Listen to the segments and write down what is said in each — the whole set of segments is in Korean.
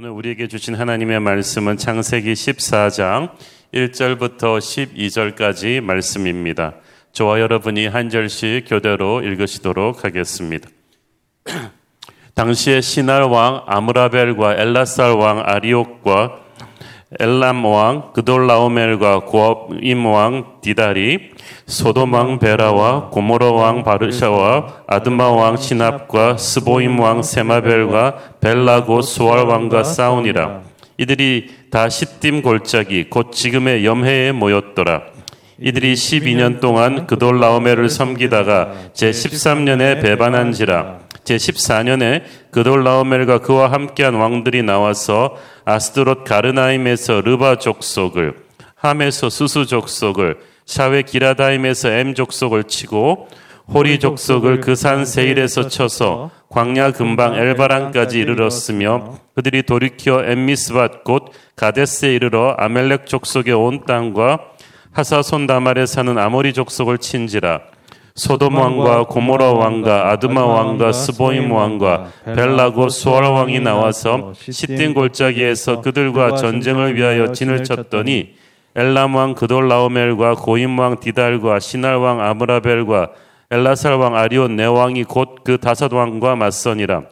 오늘 우리에게 주신 하나님의 말씀은 창세기 14장 1절부터 12절까지 말씀입니다. 저와 여러분이 한 절씩 교대로 읽으시도록 하겠습니다. 당시에 시날 왕 아므라벨과 엘라살 왕 아리옥과 엘람 왕 그돌라오멜과 고압임 왕 디다리 소돔 왕 베라와 고모로 왕 바르샤와 아드마 왕 시납과 스보임 왕 세마벨과 벨라고 수알 왕과 싸우니라. 이들이 다 시딤 골짜기 곧 지금의 염해에 모였더라. 이들이 12년 동안 그돌라오멜을 섬기다가 제 13년에 배반한지라 제 14년에 그돌라오멜과 그와 함께한 왕들이 나와서 아스드롯 가르나임에서 르바 족속을 함에서 수수 족속을 샤웨 기라다임에서 엠 족속을 치고 호리 족속을 그 산 세일에서 쳐서 광야 근방 엘바란까지 이르렀으며 그들이 돌이켜 엠미스밭 곧 가데스에 이르러 아멜렉 족속의 온 땅과 하사손 다말에 사는 아모리 족속을 친지라 소돔 왕과 고모라 왕과 아드마 왕과 스보임 왕과 벨라고 수알 왕이 나와서 시딘 골짜기에서 그들과 전쟁을 위하여 진을 쳤더니 엘람 왕 그돌라오멜과 고임 왕 디달과 시날 왕 아므라벨과 엘라살 왕 아리온 네 왕이 곧 그 다섯 왕과 맞서니라.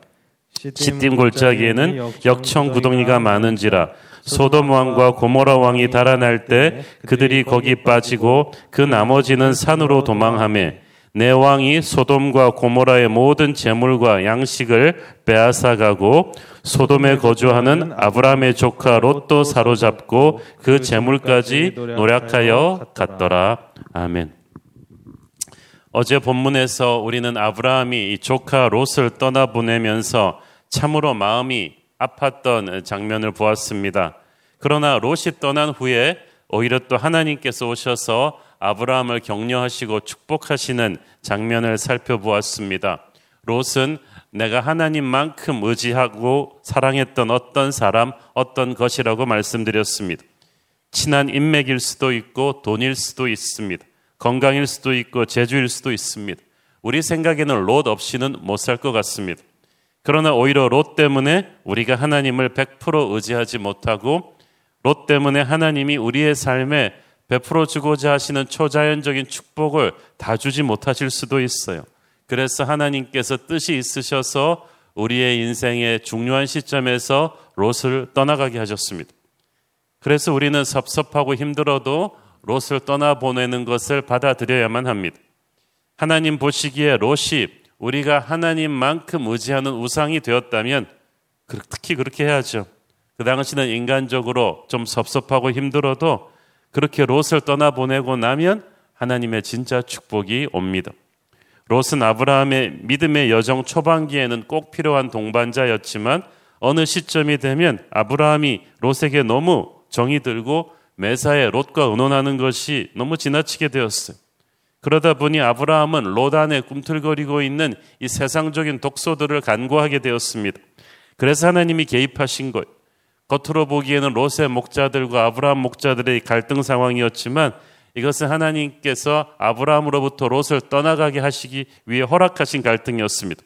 시딤 골짜기에는 역청 구덩이가 많은지라 소돔 왕과 고모라 왕이 달아날 때 그들이 거기 빠지고 그 나머지는 산으로 도망하며 내 왕이 소돔과 고모라의 모든 재물과 양식을 빼앗아 가고 소돔에 거주하는 아브라함의 조카 롯도 사로잡고 그 재물까지 노력하여 갔더라. 아멘. 어제 본문에서 우리는 아브라함이 이 조카 롯을 떠나보내면서 참으로 마음이 아팠던 장면을 보았습니다. 그러나 롯이 떠난 후에 오히려 또 하나님께서 오셔서 아브라함을 격려하시고 축복하시는 장면을 살펴보았습니다. 롯은 내가 하나님만큼 의지하고 사랑했던 어떤 사람, 어떤 것이라고 말씀드렸습니다. 친한 인맥일 수도 있고 돈일 수도 있습니다. 건강일 수도 있고 재주일 수도 있습니다. 우리 생각에는 롯 없이는 못 살 것 같습니다. 그러나 오히려 롯 때문에 우리가 하나님을 100% 의지하지 못하고 롯 때문에 하나님이 우리의 삶에 베풀어 주고자 하시는 초자연적인 축복을 다 주지 못하실 수도 있어요. 그래서 하나님께서 뜻이 있으셔서 우리의 인생의 중요한 시점에서 롯을 떠나가게 하셨습니다. 그래서 우리는 섭섭하고 힘들어도 롯을 떠나보내는 것을 받아들여야만 합니다. 하나님 보시기에 롯이 우리가 하나님만큼 의지하는 우상이 되었다면 특히 그렇게 해야죠. 그 당시는 인간적으로 좀 섭섭하고 힘들어도 그렇게 롯을 떠나보내고 나면 하나님의 진짜 축복이 옵니다. 롯은 아브라함의 믿음의 여정 초반기에는 꼭 필요한 동반자였지만 어느 시점이 되면 아브라함이 롯에게 너무 정이 들고 매사에 롯과 의논하는 것이 너무 지나치게 되었어요. 그러다 보니 아브라함은 롯 안에 꿈틀거리고 있는 이 세상적인 독소들을 간구하게 되었습니다. 그래서 하나님이 개입하신 거예요. 겉으로 보기에는 롯의 목자들과 아브라함 목자들의 갈등 상황이었지만 이것은 하나님께서 아브라함으로부터 롯을 떠나가게 하시기 위해 허락하신 갈등이었습니다.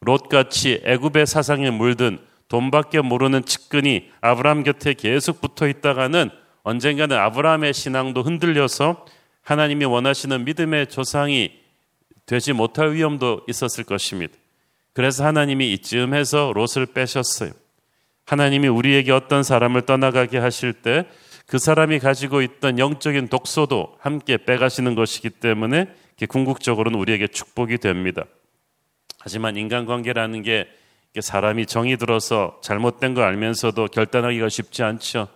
롯같이 애굽의 사상에 물든 돈밖에 모르는 측근이 아브라함 곁에 계속 붙어 있다가는 언젠가는 아브라함의 신앙도 흔들려서 하나님이 원하시는 믿음의 조상이 되지 못할 위험도 있었을 것입니다. 그래서 하나님이 이쯤해서 롯을 빼셨어요. 하나님이 우리에게 어떤 사람을 떠나가게 하실 때 그 사람이 가지고 있던 영적인 독소도 함께 빼가시는 것이기 때문에 궁극적으로는 우리에게 축복이 됩니다. 하지만 인간관계라는 게 사람이 정이 들어서 잘못된 걸 알면서도 결단하기가 쉽지 않죠.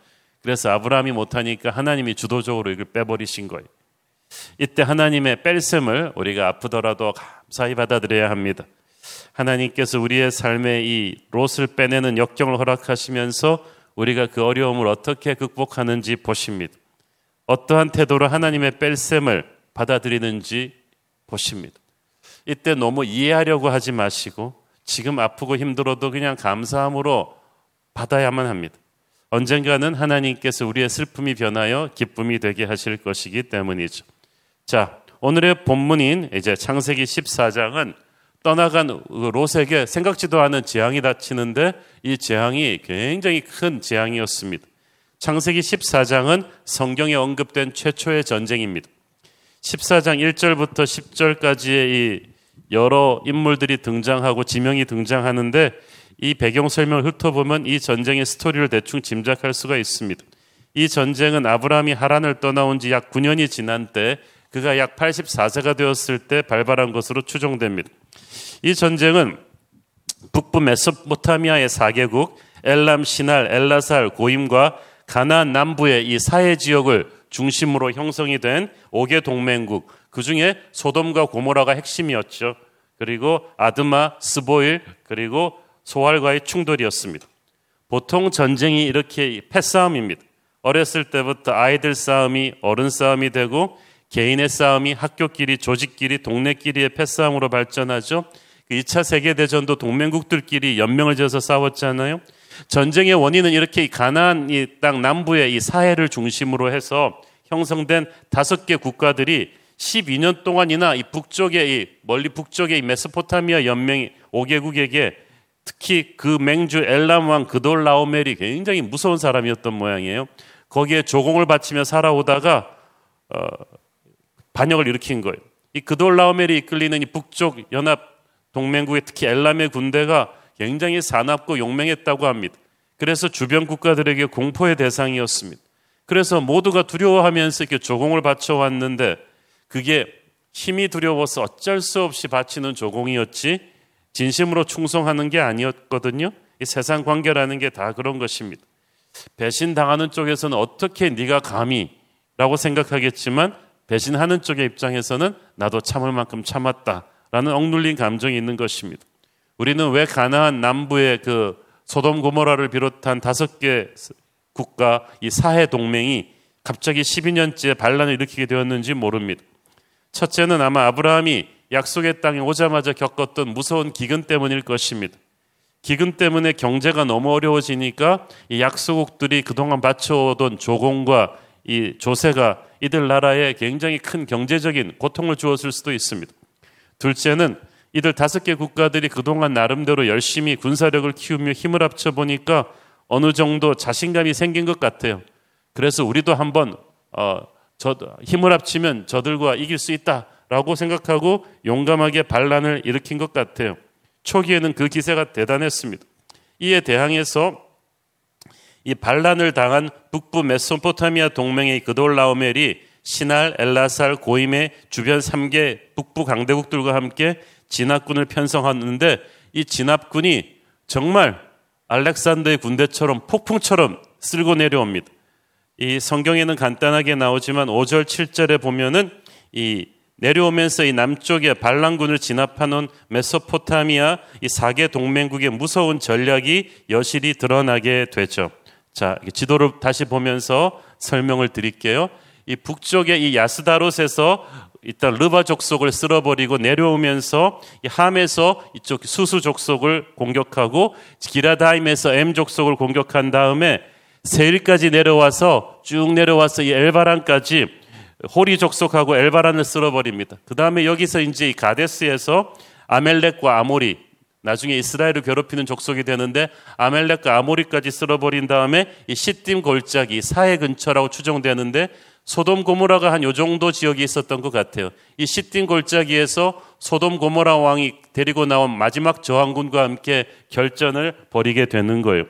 그래서 아브라함이 못하니까 하나님이 주도적으로 이걸 빼버리신 거예요. 이때 하나님의 뺄셈을 우리가 아프더라도 감사히 받아들여야 합니다. 하나님께서 우리의 삶에 이 롯을 빼내는 역경을 허락하시면서 우리가 그 어려움을 어떻게 극복하는지 보십니다. 어떠한 태도로 하나님의 뺄셈을 받아들이는지 보십니다. 이때 너무 이해하려고 하지 마시고 지금 아프고 힘들어도 그냥 감사함으로 받아야만 합니다. 언젠가는 하나님께서 우리의 슬픔이 변하여 기쁨이 되게 하실 것이기 때문이죠. 자, 오늘의 본문인 이제 창세기 14장은 떠나간 롯에게 생각지도 않은 재앙이 닥치는데 이 재앙이 굉장히 큰 재앙이었습니다. 창세기 14장은 성경에 언급된 최초의 전쟁입니다. 14장 1절부터 10절까지의 이 여러 인물들이 등장하고 지명이 등장하는데 이 배경 설명을 훑어보면 이 전쟁의 스토리를 대충 짐작할 수가 있습니다. 이 전쟁은 아브라함이 하란을 떠나온 지 약 9년이 지난 때 그가 약 84세가 되었을 때 발발한 것으로 추정됩니다. 이 전쟁은 북부 메소포타미아의 4개국 엘람, 시날, 엘라살, 고임과 가나안 남부의 이 사해 지역을 중심으로 형성이 된 5개 동맹국 그 중에 소돔과 고모라가 핵심이었죠. 그리고 아드마, 스보일 그리고 소알과의 충돌이었습니다. 보통 전쟁이 이렇게 패싸움입니다. 어렸을 때부터 아이들 싸움이 어른 싸움이 되고 개인의 싸움이 학교끼리, 조직끼리, 동네끼리의 패싸움으로 발전하죠. 2차 그 세계대전도 동맹국들끼리 연명을 지어서 싸웠잖아요. 전쟁의 원인은 이렇게 가나안 이 땅 남부의 이 사해를 중심으로 해서 형성된 다섯 개 국가들이 12년 동안이나 이 북쪽의 이 멀리 북쪽의 이 메소포타미아 연맹이 5개국에게 특히 그 맹주 엘람 왕 그돌 라오멜이 굉장히 무서운 사람이었던 모양이에요. 거기에 조공을 바치며 살아오다가 어, 반역을 일으킨 거예요. 이 그돌 라오멜이 이끌리는 이 북쪽 연합 동맹국의 특히 엘람의 군대가 굉장히 사납고 용맹했다고 합니다. 그래서 주변 국가들에게 공포의 대상이었습니다. 그래서 모두가 두려워하면서 이렇게 조공을 바쳐왔는데 그게 힘이 두려워서 어쩔 수 없이 바치는 조공이었지 진심으로 충성하는 게 아니었거든요. 이 세상 관계라는 게 다 그런 것입니다. 배신당하는 쪽에서는 어떻게 네가 감히 라고 생각하겠지만 배신하는 쪽의 입장에서는 나도 참을 만큼 참았다 라는 억눌린 감정이 있는 것입니다. 우리는 왜 가나안 남부의 그 소돔 고모라를 비롯한 다섯 개 국가 이 사해 동맹이 갑자기 12년째 반란을 일으키게 되었는지 모릅니다. 첫째는 아마 아브라함이 약속의 땅에 오자마자 겪었던 무서운 기근 때문일 것입니다. 기근 때문에 경제가 너무 어려워지니까 이 약소국들이 그동안 바쳐오던 조공과 이 조세가 이들 나라에 굉장히 큰 경제적인 고통을 주었을 수도 있습니다. 둘째는 이들 다섯 개 국가들이 그동안 나름대로 열심히 군사력을 키우며 힘을 합쳐 보니까 어느 정도 자신감이 생긴 것 같아요. 그래서 우리도 한번 어, 저, 힘을 합치면 저들과 이길 수 있다라고 생각하고 용감하게 반란을 일으킨 것 같아요. 초기에는 그 기세가 대단했습니다. 이에 대항해서 이 반란을 당한 북부 메소포타미아 동맹의 그돌라오멜이 시날, 엘라살, 고임의 주변 3개 북부 강대국들과 함께 진압군을 편성하는데 이 진압군이 정말 알렉산더의 군대처럼 폭풍처럼 쓸고 내려옵니다. 이 성경에는 간단하게 나오지만 5절, 7절에 보면은 이 내려오면서 이 남쪽에 반란군을 진압하는 메소포타미아 이 사개 동맹국의 무서운 전략이 여실히 드러나게 되죠. 자, 지도를 다시 보면서 설명을 드릴게요. 이 북쪽의 이 야스다롯에서 일단 르바 족속을 쓸어버리고 내려오면서 이 함에서 이쪽 수수 족속을 공격하고 기라다임에서 엠 족속을 공격한 다음에 세일까지 내려와서 쭉 내려와서 이 엘바란까지 호리 족속하고 엘바란을 쓸어버립니다. 그 다음에 여기서 이제 이 가데스에서 아멜렉과 아모리 나중에 이스라엘을 괴롭히는 족속이 되는데 아멜렉과 아모리까지 쓸어버린 다음에 이 시딤 골짜기 사해 근처라고 추정되는데 소돔 고모라가 한 요 정도 지역이 있었던 것 같아요. 이 시딘 골짜기에서 소돔 고모라 왕이 데리고 나온 마지막 저항군과 함께 결전을 벌이게 되는 거예요.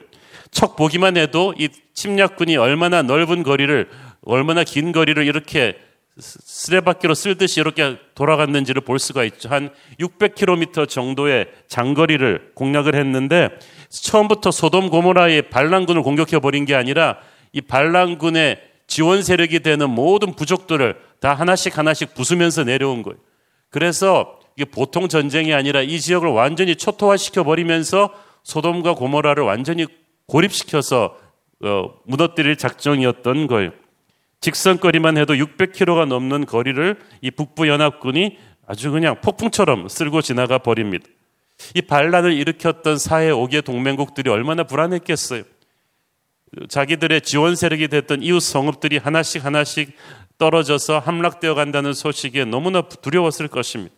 척 보기만 해도 이 침략군이 얼마나 넓은 거리를 얼마나 긴 거리를 이렇게 쓰레바퀴로 쓸듯이 이렇게 돌아갔는지를 볼 수가 있죠. 한 600km 정도의 장거리를 공략을 했는데 처음부터 소돔 고모라의 반란군을 공격해 버린 게 아니라 이 반란군의 지원 세력이 되는 모든 부족들을 다 하나씩 하나씩 부수면서 내려온 거예요. 그래서 이게 보통 전쟁이 아니라 이 지역을 완전히 초토화시켜 버리면서 소돔과 고모라를 완전히 고립시켜서 어, 무너뜨릴 작정이었던 거예요. 직선거리만 해도 600km가 넘는 거리를 이 북부 연합군이 아주 그냥 폭풍처럼 쓸고 지나가 버립니다. 이 반란을 일으켰던 사해 5개 동맹국들이 얼마나 불안했겠어요. 자기들의 지원 세력이 됐던 이웃 성읍들이 하나씩 하나씩 떨어져서 함락되어 간다는 소식에 너무나 두려웠을 것입니다.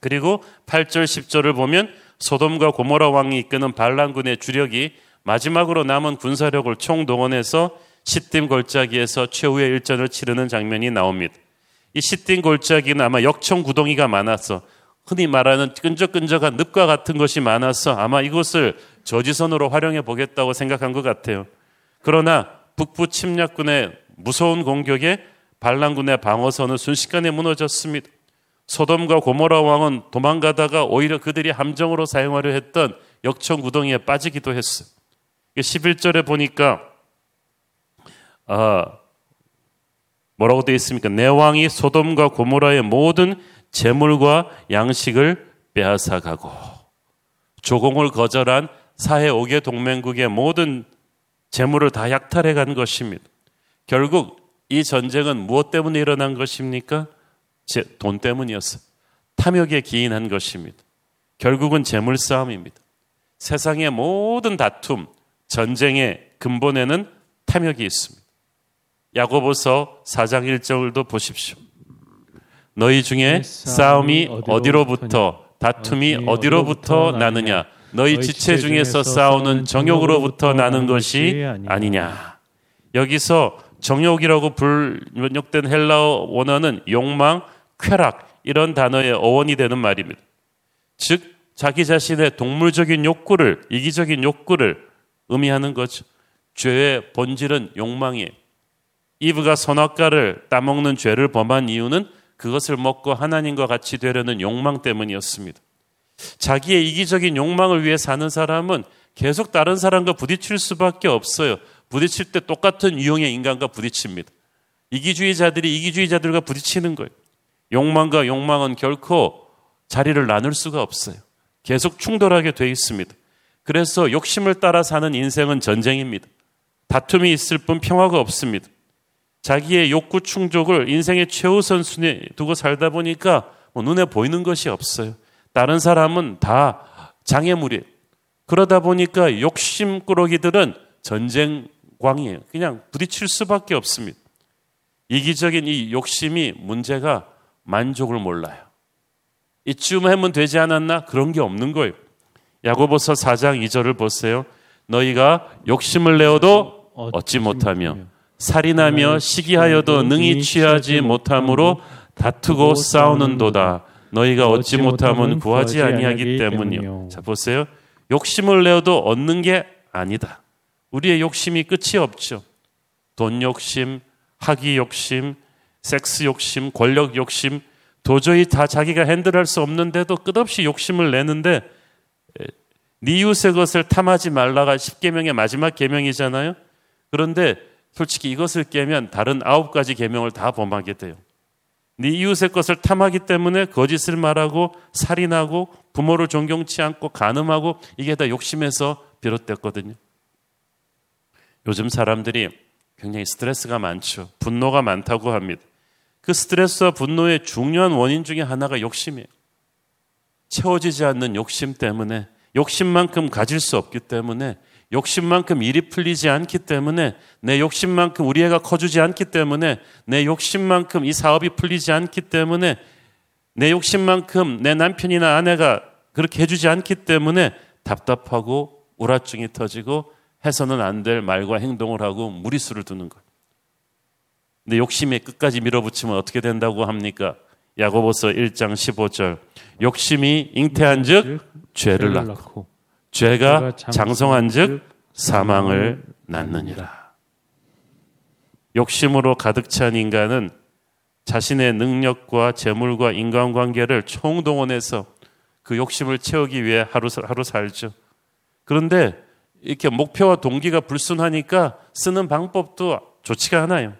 그리고 8절 10절을 보면 소돔과 고모라 왕이 이끄는 반란군의 주력이 마지막으로 남은 군사력을 총동원해서 시딤 골짜기에서 최후의 일전을 치르는 장면이 나옵니다. 이 시딤 골짜기는 아마 역청 구덩이가 많아서 흔히 말하는 끈적끈적한 늪과 같은 것이 많아서 아마 이곳을 저지선으로 활용해 보겠다고 생각한 것 같아요. 그러나 북부 침략군의 무서운 공격에 반란군의 방어선은 순식간에 무너졌습니다. 소돔과 고모라 왕은 도망가다가 오히려 그들이 함정으로 사용하려 했던 역청 구덩이에 빠지기도 했어요. 11절에 보니까 아, 뭐라고 되어 있습니까? 내 왕이 소돔과 고모라의 모든 재물과 양식을 빼앗아 가고 조공을 거절한 사해 5개 동맹국의 모든 재물을 다 약탈해 간 것입니다. 결국 이 전쟁은 무엇 때문에 일어난 것입니까? 돈 때문이었어요. 탐욕에 기인한 것입니다. 결국은 재물 싸움입니다. 세상의 모든 다툼, 전쟁의 근본에는 탐욕이 있습니다. 야고보서 4장 1절도 보십시오. 너희 중에 싸움이 어디로부터 다툼이 어디로부터 나느냐 너희 지체 중에서 싸우는 정욕으로부터 나는 것이 아니냐. 여기서 정욕이라고 불번역된 헬라어 원어는 욕망, 쾌락 이런 단어의 어원이 되는 말입니다. 즉 자기 자신의 동물적인 욕구를 이기적인 욕구를 의미하는 거죠. 죄의 본질은 욕망이에요. 이브가 선악과를 따먹는 죄를 범한 이유는 그것을 먹고 하나님과 같이 되려는 욕망 때문이었습니다. 자기의 이기적인 욕망을 위해 사는 사람은 계속 다른 사람과 부딪힐 수밖에 없어요. 부딪힐 때 똑같은 유형의 인간과 부딪힙니다. 이기주의자들이 이기주의자들과 부딪히는 거예요. 욕망과 욕망은 결코 자리를 나눌 수가 없어요. 계속 충돌하게 돼 있습니다. 그래서 욕심을 따라 사는 인생은 전쟁입니다. 다툼이 있을 뿐 평화가 없습니다. 자기의 욕구 충족을 인생의 최우선 순위에 두고 살다 보니까 뭐 눈에 보이는 것이 없어요. 다른 사람은 다 장애물이에요. 그러다 보니까 욕심꾸러기들은 전쟁광이에요. 그냥 부딪힐 수밖에 없습니다. 이기적인 이 욕심이 문제가 만족을 몰라요. 이쯤 하면 되지 않았나? 그런 게 없는 거예요. 야고보서 4장 2절을 보세요. 너희가 욕심을 내어도 얻지 못하며 살인하며 시기하여도 능히 취하지 못함으로 다투고 싸우는도다. 너희가 얻지 못하면 구하지 아니하기 때문이요. 자 보세요. 욕심을 내어도 얻는 게 아니다. 우리의 욕심이 끝이 없죠. 돈 욕심, 학위 욕심, 섹스 욕심, 권력 욕심, 도저히 다 자기가 핸들할 수 없는데도 끝없이 욕심을 내는데 네 이웃의 것을 탐하지 말라가 10계명의 마지막 계명이잖아요. 그런데 솔직히 이것을 깨면 다른 아홉 가지 계명을 다 범하게 돼요. 네 이웃의 것을 탐하기 때문에 거짓을 말하고 살인하고 부모를 존경치 않고 간음하고 이게 다 욕심에서 비롯됐거든요. 요즘 사람들이 굉장히 스트레스가 많죠. 분노가 많다고 합니다. 그 스트레스와 분노의 중요한 원인 중에 하나가 욕심이에요. 채워지지 않는 욕심 때문에 욕심만큼 가질 수 없기 때문에 욕심만큼 일이 풀리지 않기 때문에 내 욕심만큼 우리 애가 커주지 않기 때문에 내 욕심만큼 이 사업이 풀리지 않기 때문에 내 욕심만큼 내 남편이나 아내가 그렇게 해주지 않기 때문에 답답하고 우라증이 터지고 해서는 안 될 말과 행동을 하고 무리수를 두는 거예요. 근데 욕심에 끝까지 밀어붙이면 어떻게 된다고 합니까? 야고보서 1장 15절. 욕심이 잉태한 즉 죄를 낳고 죄가 장성한 즉 사망을 낳느니라. 욕심으로 가득 찬 인간은 자신의 능력과 재물과 인간관계를 총동원해서 그 욕심을 채우기 위해 하루, 하루 살죠. 그런데 이렇게 목표와 동기가 불순하니까 쓰는 방법도 좋지가 않아요.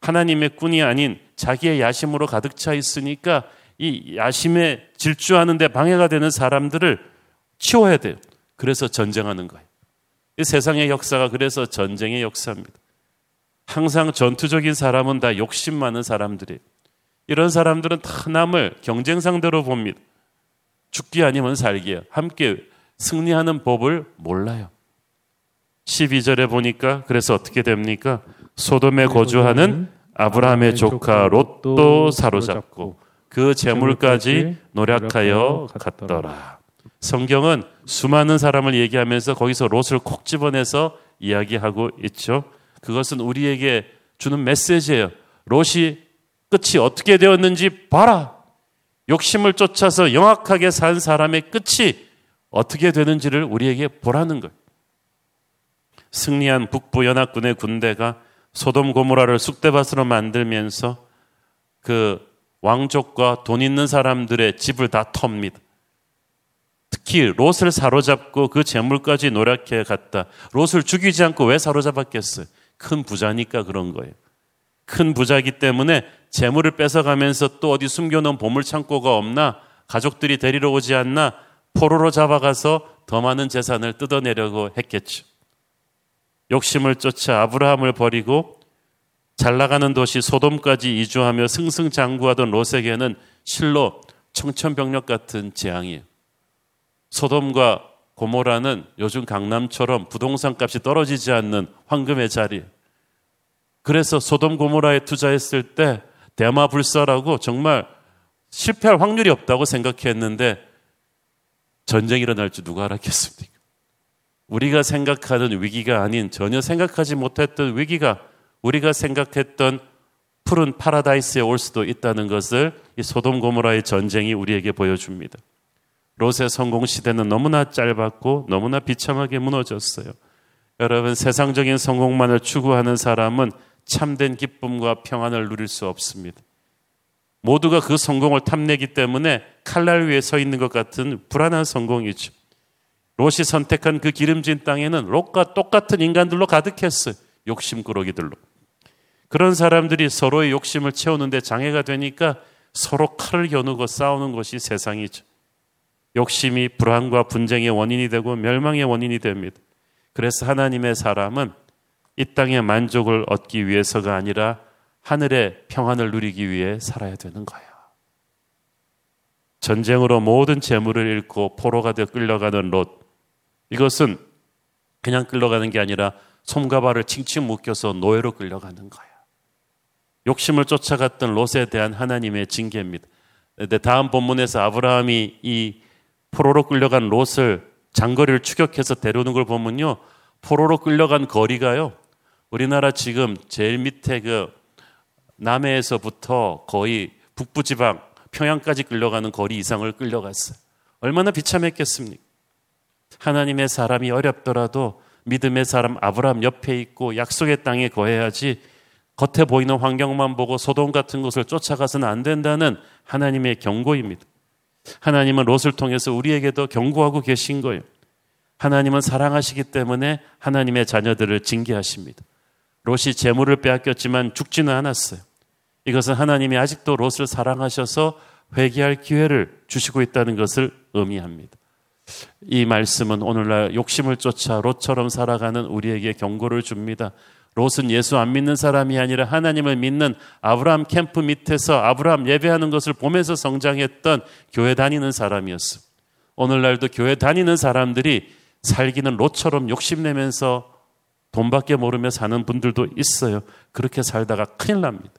하나님의 꾼이 아닌 자기의 야심으로 가득 차 있으니까 이 야심에 질주하는데 방해가 되는 사람들을 치워야 돼요. 그래서 전쟁하는 거예요. 이 세상의 역사가 그래서 전쟁의 역사입니다. 항상 전투적인 사람은 다 욕심 많은 사람들이에요. 이런 사람들은 다 남을 경쟁 상대로 봅니다. 죽기 아니면 살기야. 함께 승리하는 법을 몰라요. 12절에 보니까 그래서 어떻게 됩니까? 소돔에 거주하는 아브라함의 조카 롯도 사로잡고 그 재물까지 노력하여 갔더라. 성경은 수많은 사람을 얘기하면서 거기서 롯을 콕 집어내서 이야기하고 있죠. 그것은 우리에게 주는 메시지예요. 롯이 끝이 어떻게 되었는지 봐라. 욕심을 쫓아서 영악하게 산 사람의 끝이 어떻게 되는지를 우리에게 보라는 거예요. 승리한 북부 연합군의 군대가 소돔 고모라를 쑥대밭으로 만들면서 그 왕족과 돈 있는 사람들의 집을 다 텁니다. 특히 롯을 사로잡고 그 재물까지 노랗게 갔다. 롯을 죽이지 않고 왜 사로잡았겠어요? 큰 부자니까 그런 거예요. 큰 부자기 때문에 재물을 뺏어가면서 또 어디 숨겨놓은 보물 창고가 없나 가족들이 데리러 오지 않나 포로로 잡아가서 더 많은 재산을 뜯어내려고 했겠죠. 욕심을 쫓아 아브라함을 버리고 잘 나가는 도시 소돔까지 이주하며 승승장구하던 롯에게는 실로 청천벽력 같은 재앙이에요. 소돔과 고모라는 요즘 강남처럼 부동산 값이 떨어지지 않는 황금의 자리. 그래서 소돔 고모라에 투자했을 때 대마 불사라고 정말 실패할 확률이 없다고 생각했는데 전쟁이 일어날 줄 누가 알았겠습니까? 우리가 생각하는 위기가 아닌 전혀 생각하지 못했던 위기가 우리가 생각했던 푸른 파라다이스에 올 수도 있다는 것을 이 소돔 고모라의 전쟁이 우리에게 보여줍니다. 롯의 성공 시대는 너무나 짧았고 너무나 비참하게 무너졌어요. 여러분 세상적인 성공만을 추구하는 사람은 참된 기쁨과 평안을 누릴 수 없습니다. 모두가 그 성공을 탐내기 때문에 칼날 위에 서 있는 것 같은 불안한 성공이죠. 롯이 선택한 그 기름진 땅에는 롯과 똑같은 인간들로 가득했어요. 욕심꾸러기들로. 그런 사람들이 서로의 욕심을 채우는데 장애가 되니까 서로 칼을 겨누고 싸우는 것이 세상이죠. 욕심이 불안과 분쟁의 원인이 되고 멸망의 원인이 됩니다. 그래서 하나님의 사람은 이 땅의 만족을 얻기 위해서가 아니라 하늘의 평안을 누리기 위해 살아야 되는 거예요. 전쟁으로 모든 재물을 잃고 포로가 되어 끌려가는 롯. 이것은 그냥 끌려가는 게 아니라 손과 발을 칭칭 묶여서 노예로 끌려가는 거예요. 욕심을 쫓아갔던 롯에 대한 하나님의 징계입니다. 근데 다음 본문에서 아브라함이 이 포로로 끌려간 롯을 장거리를 추격해서 데려오는 걸 보면요. 포로로 끌려간 거리가요. 우리나라 지금 제일 밑에 그 남해에서부터 거의 북부지방 평양까지 끌려가는 거리 이상을 끌려갔어요. 얼마나 비참했겠습니까? 하나님의 사람이 어렵더라도 믿음의 사람 아브라함 옆에 있고 약속의 땅에 거해야지 겉에 보이는 환경만 보고 소돔 같은 곳을 쫓아가서는 안 된다는 하나님의 경고입니다. 하나님은 롯을 통해서 우리에게도 경고하고 계신 거예요. 하나님은 사랑하시기 때문에 하나님의 자녀들을 징계하십니다. 롯이 재물을 빼앗겼지만 죽지는 않았어요. 이것은 하나님이 아직도 롯을 사랑하셔서 회개할 기회를 주시고 있다는 것을 의미합니다. 이 말씀은 오늘날 욕심을 쫓아 롯처럼 살아가는 우리에게 경고를 줍니다. 롯은 예수 안 믿는 사람이 아니라 하나님을 믿는 아브라함 캠프 밑에서 아브라함 예배하는 것을 보면서 성장했던 교회 다니는 사람이었어. 오늘날도 교회 다니는 사람들이 살기는 롯처럼 욕심내면서 돈밖에 모르며 사는 분들도 있어요. 그렇게 살다가 큰일 납니다.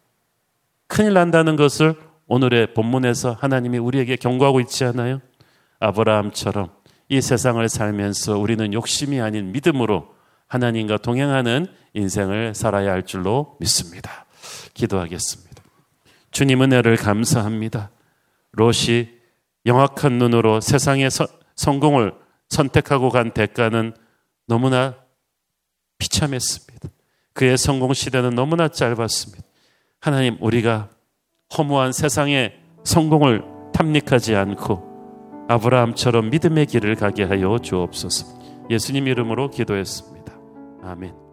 큰일 난다는 것을 오늘의 본문에서 하나님이 우리에게 경고하고 있지 않아요? 아브라함처럼 이 세상을 살면서 우리는 욕심이 아닌 믿음으로 하나님과 동행하는 인생을 살아야 할 줄로 믿습니다. 기도하겠습니다. 주님 은혜를 감사합니다. 롯이 영악한 눈으로 세상의 서, 성공을 선택하고 간 대가는 너무나 비참했습니다. 그의 성공 시대는 너무나 짧았습니다. 하나님, 우리가 허무한 세상의 성공을 탐닉하지 않고 아브라함처럼 믿음의 길을 가게 하여 주옵소서. 예수님 이름으로 기도했습니다. 아멘.